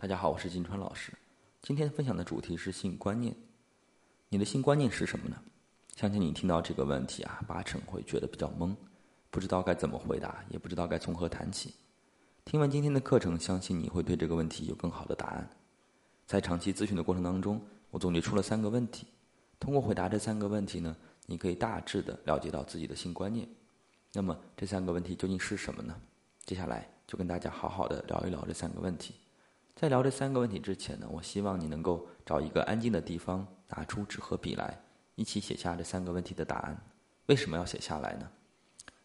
大家好，我是金川老师。今天分享的主题是性观念。你的性观念是什么呢？相信你听到这个问题啊，八成会觉得比较懵，不知道该怎么回答，也不知道该从何谈起。听完今天的课程，相信你会对这个问题有更好的答案。在长期咨询的过程当中，我总结出了三个问题。通过回答这三个问题呢，你可以大致的了解到自己的性观念。那么这三个问题究竟是什么呢？接下来就跟大家好好的聊一聊这三个问题。在聊这三个问题之前呢，我希望你能够找一个安静的地方，拿出纸和笔来，一起写下这三个问题的答案。为什么要写下来呢？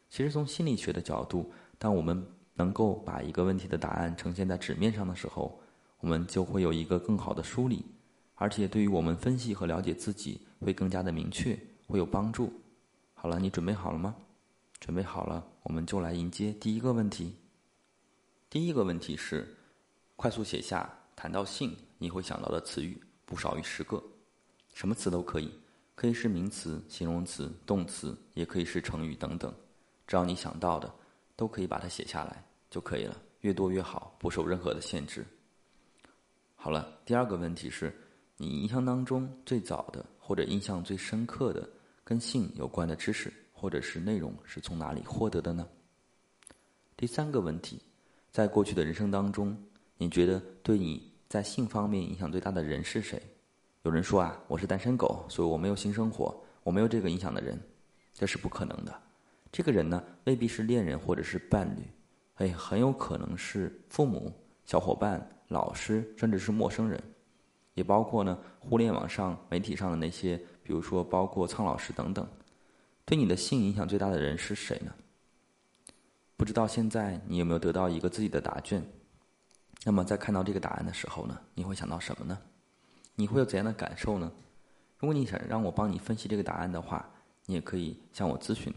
其实从心理学的角度，当我们能够把一个问题的答案呈现在纸面上的时候，我们就会有一个更好的梳理，而且对于我们分析和了解自己会更加的明确，会有帮助。好了，你准备好了吗？准备好了，我们就来迎接第一个问题。第一个问题是。快速写下谈到性你会想到的词语不少于十个，什么词都可以，可以是名词、形容词、动词，也可以是成语等等，只要你想到的，都可以把它写下来就可以了，越多越好，不受任何的限制。好了，第二个问题是，你印象当中最早的或者印象最深刻的跟性有关的知识或者是内容是从哪里获得的呢？第三个问题，在过去的人生当中。你觉得对你在性方面影响最大的人是谁？有人说啊，我是单身狗，所以我没有性生活，我没有这个影响的人，这是不可能的。这个人呢，未必是恋人或者是伴侣，哎，很有可能是父母、小伙伴、老师，甚至是陌生人，也包括呢，互联网上、媒体上的那些，比如说包括苍老师等等。对你的性影响最大的人是谁呢？不知道现在你有没有得到一个自己的答卷？那么在看到这个答案的时候呢，你会想到什么呢？你会有怎样的感受呢？如果你想让我帮你分析这个答案的话，你也可以向我咨询。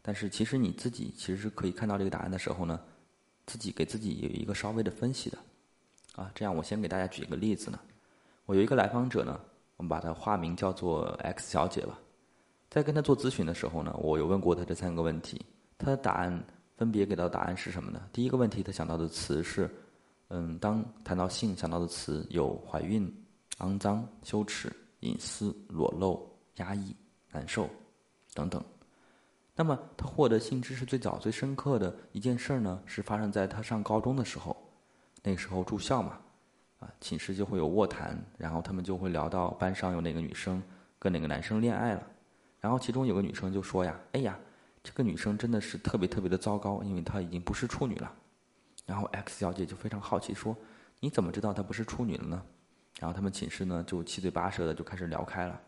但是其实你自己其实是可以看到这个答案的时候呢，自己给自己有一个稍微的分析的。啊，这样我先给大家举一个例子呢。我有一个来访者呢，我们把他化名叫做 X 小姐吧。在跟他做咨询的时候呢，我有问过他这三个问题，他的答案分别给到答案是什么呢？第一个问题他想到的词是。嗯，当谈到性，想到的词有怀孕、肮脏、羞耻、隐私、裸露、压抑、难受等等。那么，他获得性知识最早、最深刻的一件事呢，是发生在他上高中的时候。那个时候住校嘛，啊，寝室就会有卧谈，然后他们就会聊到班上有哪个女生跟哪个男生恋爱了，然后其中有个女生就说呀：“哎呀，这个女生真的是特别特别的糟糕，因为她已经不是处女了。”然后 X 小姐就非常好奇说：“你怎么知道她不是处女了呢？”然后他们寝室呢就七嘴八舌的就开始聊开了。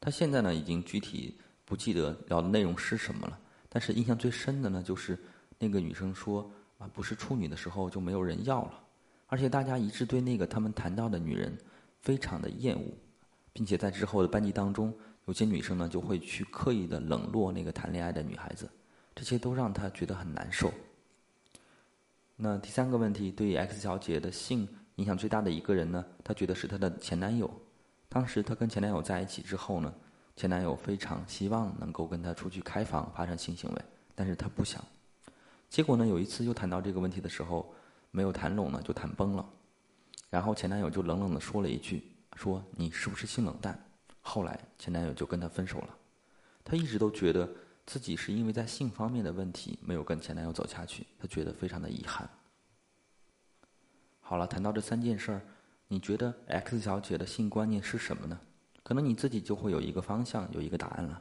他现在呢已经具体不记得聊的内容是什么了，但是印象最深的呢就是那个女生说：“啊，不是处女的时候就没有人要了，而且大家一致对那个他们谈到的女人非常的厌恶，并且在之后的班级当中，有些女生呢就会去刻意的冷落那个谈恋爱的女孩子，这些都让她觉得很难受。”那第三个问题，对 X 小姐的性影响最大的一个人呢？她觉得是她的前男友。当时她跟前男友在一起之后呢，前男友非常希望能够跟她出去开房发生性行为，但是她不想。结果呢，有一次又谈到这个问题的时候，没有谈拢呢，就谈崩了。然后前男友就冷冷的说了一句：“说你是不是性冷淡？”后来前男友就跟她分手了。她一直都觉得。自己是因为在性方面的问题没有跟前男友走下去，她觉得非常的遗憾。好了，谈到这三件事儿，你觉得 X 小姐的性观念是什么呢？可能你自己就会有一个方向，有一个答案了。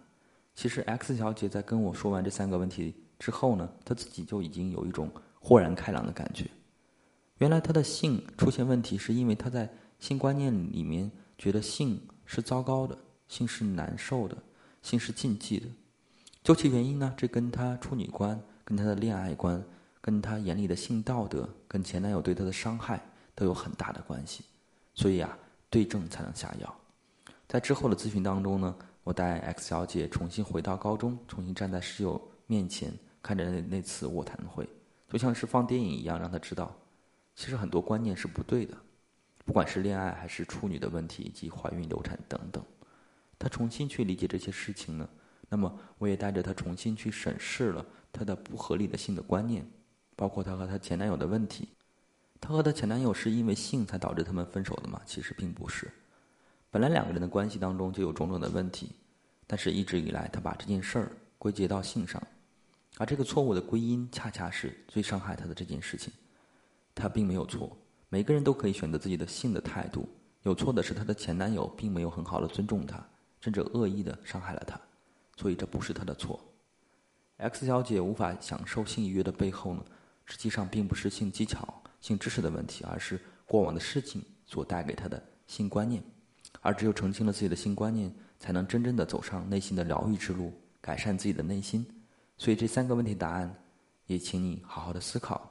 其实 X 小姐在跟我说完这三个问题之后呢，她自己就已经有一种豁然开朗的感觉。原来她的性出现问题，是因为她在性观念里面觉得性是糟糕的，性是难受的，性是禁忌的。究其原因呢，这跟她处女观、跟她的恋爱观、跟她眼里的性道德、跟前男友对她的伤害都有很大的关系。所以啊，对症才能下药。在之后的咨询当中呢，我带 X 小姐重新回到高中，重新站在室友面前，看着那那次卧谈会，就像是放电影一样，让她知道，其实很多观念是不对的，不管是恋爱还是处女的问题，以及怀孕、流产等等，她重新去理解这些事情呢。那么，我也带着她重新去审视了她的不合理的性的观念，包括她和她前男友的问题。她和她前男友是因为性才导致他们分手的吗？其实并不是。本来两个人的关系当中就有种种的问题，但是一直以来她把这件事儿归结到性上，而这个错误的归因恰恰是最伤害她的这件事情。她并没有错，每个人都可以选择自己的性的态度。有错的是她的前男友并没有很好的尊重她，甚至恶意的伤害了她，所以这不是她的错。X 小姐无法享受性愉悦的背后呢，实际上并不是性技巧、性知识的问题，而是过往的事情所带给她的性观念。而只有澄清了自己的性观念，才能真正的走上内心的疗愈之路，改善自己的内心。所以这三个问题答案，也请你好好的思考。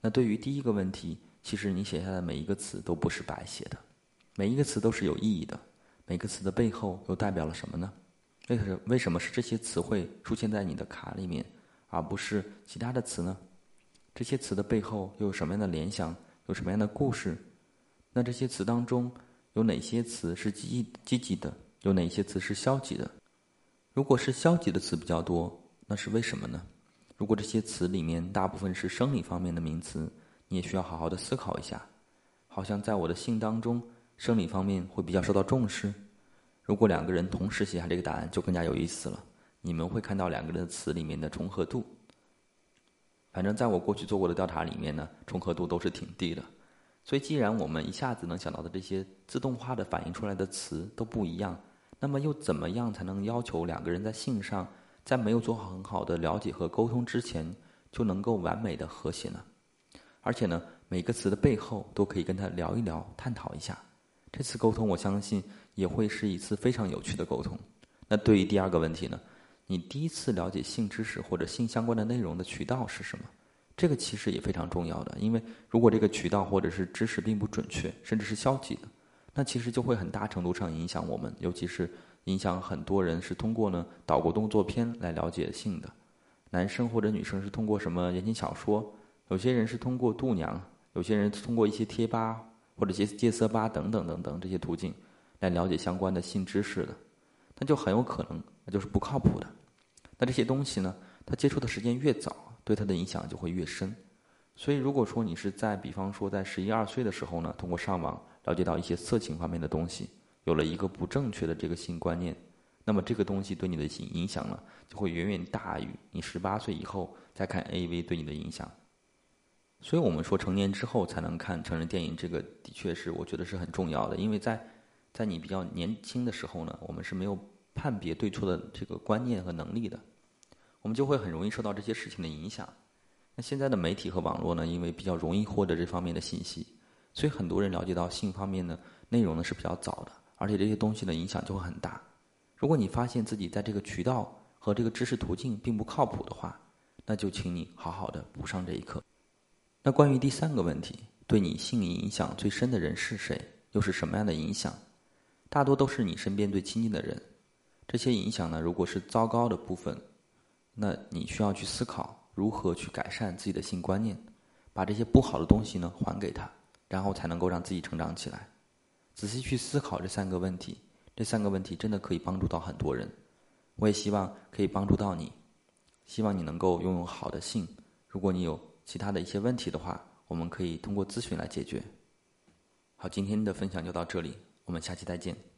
那对于第一个问题，其实你写下的每一个词都不是白写的，每一个词都是有意义的。每个词的背后又代表了什么呢？为什为什么是这些词汇出现在你的卡里面，而不是其他的词呢？这些词的背后又有什么样的联想？有什么样的故事？那这些词当中。有哪些词是积积极的？有哪些词是消极的？如果是消极的词比较多，那是为什么呢？如果这些词里面大部分是生理方面的名词，你也需要好好的思考一下。好像在我的性当中，生理方面会比较受到重视。如果两个人同时写下这个答案，就更加有意思了。你们会看到两个人的词里面的重合度。反正在我过去做过的调查里面呢，重合度都是挺低的。所以，既然我们一下子能想到的这些自动化的反映出来的词都不一样，那么又怎么样才能要求两个人在性上，在没有做好很好的了解和沟通之前，就能够完美的和谐呢？而且呢，每个词的背后都可以跟他聊一聊、探讨一下。这次沟通，我相信也会是一次非常有趣的沟通。那对于第二个问题呢？你第一次了解性知识或者性相关的内容的渠道是什么？这个其实也非常重要的，因为如果这个渠道或者是知识并不准确，甚至是消极的，那其实就会很大程度上影响我们，尤其是影响很多人是通过呢岛国动作片来了解性的，男生或者女生是通过什么言情小说，有些人是通过度娘，有些人通过一些贴吧或者些戒色吧等等等等这些途径来了解相关的性知识的，那就很有可能那就是不靠谱的。那这些东西呢，他接触的时间越早。对他的影响就会越深，所以如果说你是在比方说在十一二岁的时候呢，通过上网了解到一些色情方面的东西，有了一个不正确的这个性观念，那么这个东西对你的影影响呢，就会远远大于你十八岁以后再看 AV 对你的影响。所以我们说成年之后才能看成人电影，这个的确是我觉得是很重要的，因为在在你比较年轻的时候呢，我们是没有判别对错的这个观念和能力的。我们就会很容易受到这些事情的影响。那现在的媒体和网络呢，因为比较容易获得这方面的信息，所以很多人了解到性方面的内容呢是比较早的，而且这些东西的影响就会很大。如果你发现自己在这个渠道和这个知识途径并不靠谱的话，那就请你好好的补上这一课。那关于第三个问题，对你性影响最深的人是谁？又是什么样的影响？大多都是你身边最亲近的人。这些影响呢，如果是糟糕的部分。那你需要去思考如何去改善自己的性观念，把这些不好的东西呢还给他，然后才能够让自己成长起来。仔细去思考这三个问题，这三个问题真的可以帮助到很多人。我也希望可以帮助到你，希望你能够拥有好的性。如果你有其他的一些问题的话，我们可以通过咨询来解决。好，今天的分享就到这里，我们下期再见。